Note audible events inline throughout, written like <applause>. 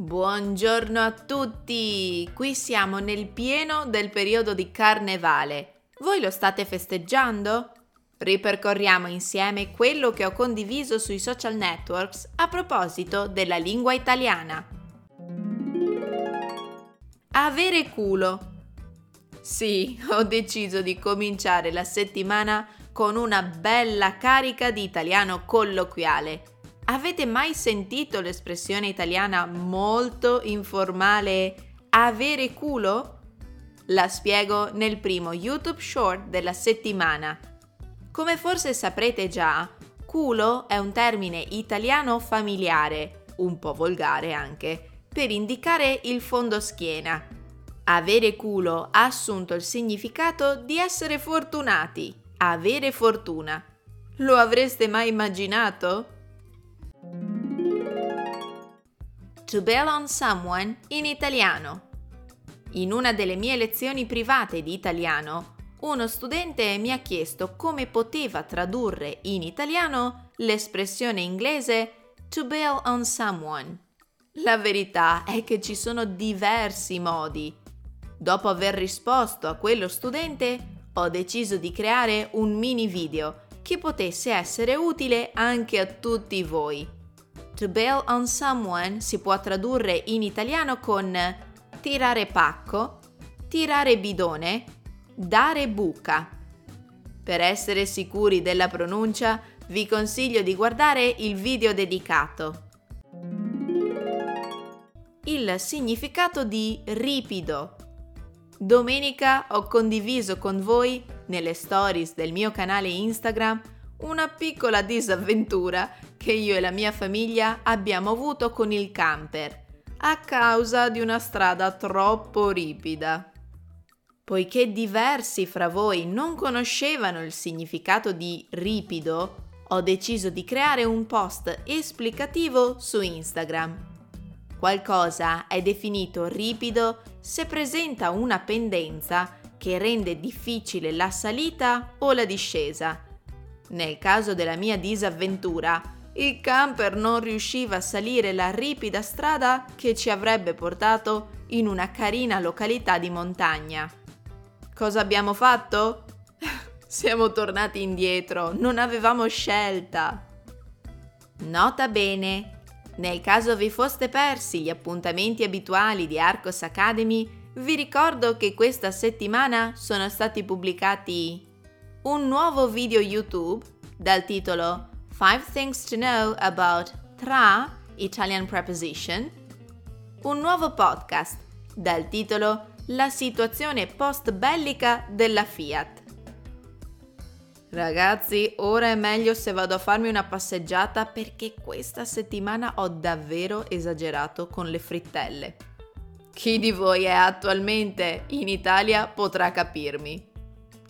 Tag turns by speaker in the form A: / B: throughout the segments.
A: Buongiorno a tutti! Qui siamo nel pieno del periodo di carnevale. Voi lo state festeggiando? Ripercorriamo insieme quello che ho condiviso sui social networks a proposito della lingua italiana. Avere culo. Sì, ho deciso di cominciare la settimana con una bella carica di italiano colloquiale Avete mai sentito l'espressione italiana molto informale avere culo? La spiego nel primo YouTube Short della settimana. Come forse saprete già, culo è un termine italiano familiare, un po' volgare anche, per indicare il fondoschiena. Avere culo ha assunto il significato di essere fortunati, avere fortuna. Lo avreste mai immaginato? To bail on someone in italiano. In una delle mie lezioni private di italiano, uno studente mi ha chiesto come poteva tradurre in italiano l'espressione inglese to bail on someone. La verità è che ci sono diversi modi. Dopo aver risposto a quello studente, ho deciso di creare un mini video che potesse essere utile anche a tutti voi. To bail on someone si può tradurre in italiano con tirare pacco, tirare bidone, dare buca. Per essere sicuri della pronuncia, vi consiglio di guardare il video dedicato. Il significato di ripido. Domenica ho condiviso con voi nelle stories del mio canale Instagram una piccola disavventura che io e la mia famiglia abbiamo avuto con il camper a causa di una strada troppo ripida. Poiché diversi fra voi non conoscevano il significato di ripido, ho deciso di creare un post esplicativo su Instagram. Qualcosa è definito ripido se presenta una pendenza che rende difficile la salita o la discesa nel caso della mia disavventura, il camper non riusciva a salire la ripida strada che ci avrebbe portato in una carina località di montagna. Cosa abbiamo fatto? <laughs> Siamo tornati indietro, non avevamo scelta. Nota bene, nel caso vi foste persi gli appuntamenti abituali di Arcos Academy, vi ricordo che questa settimana sono stati pubblicati un nuovo video YouTube dal titolo 5 Things to Know About Tra Italian Preposition, un nuovo podcast dal titolo La situazione post-bellica della Fiat. Ragazzi, ora è meglio se vado a farmi una passeggiata perché questa settimana ho davvero esagerato con le frittelle. Chi di voi è attualmente in Italia potrà capirmi.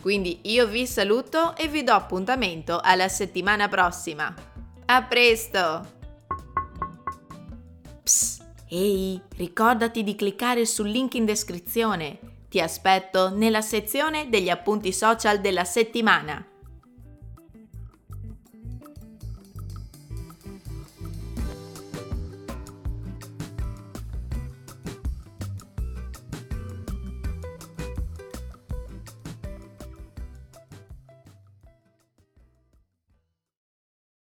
A: Quindi io vi saluto e vi do appuntamento alla settimana prossima. A presto! Psst, ehi, ricordati di cliccare sul link in descrizione. Ti aspetto nella sezione degli appunti social della settimana.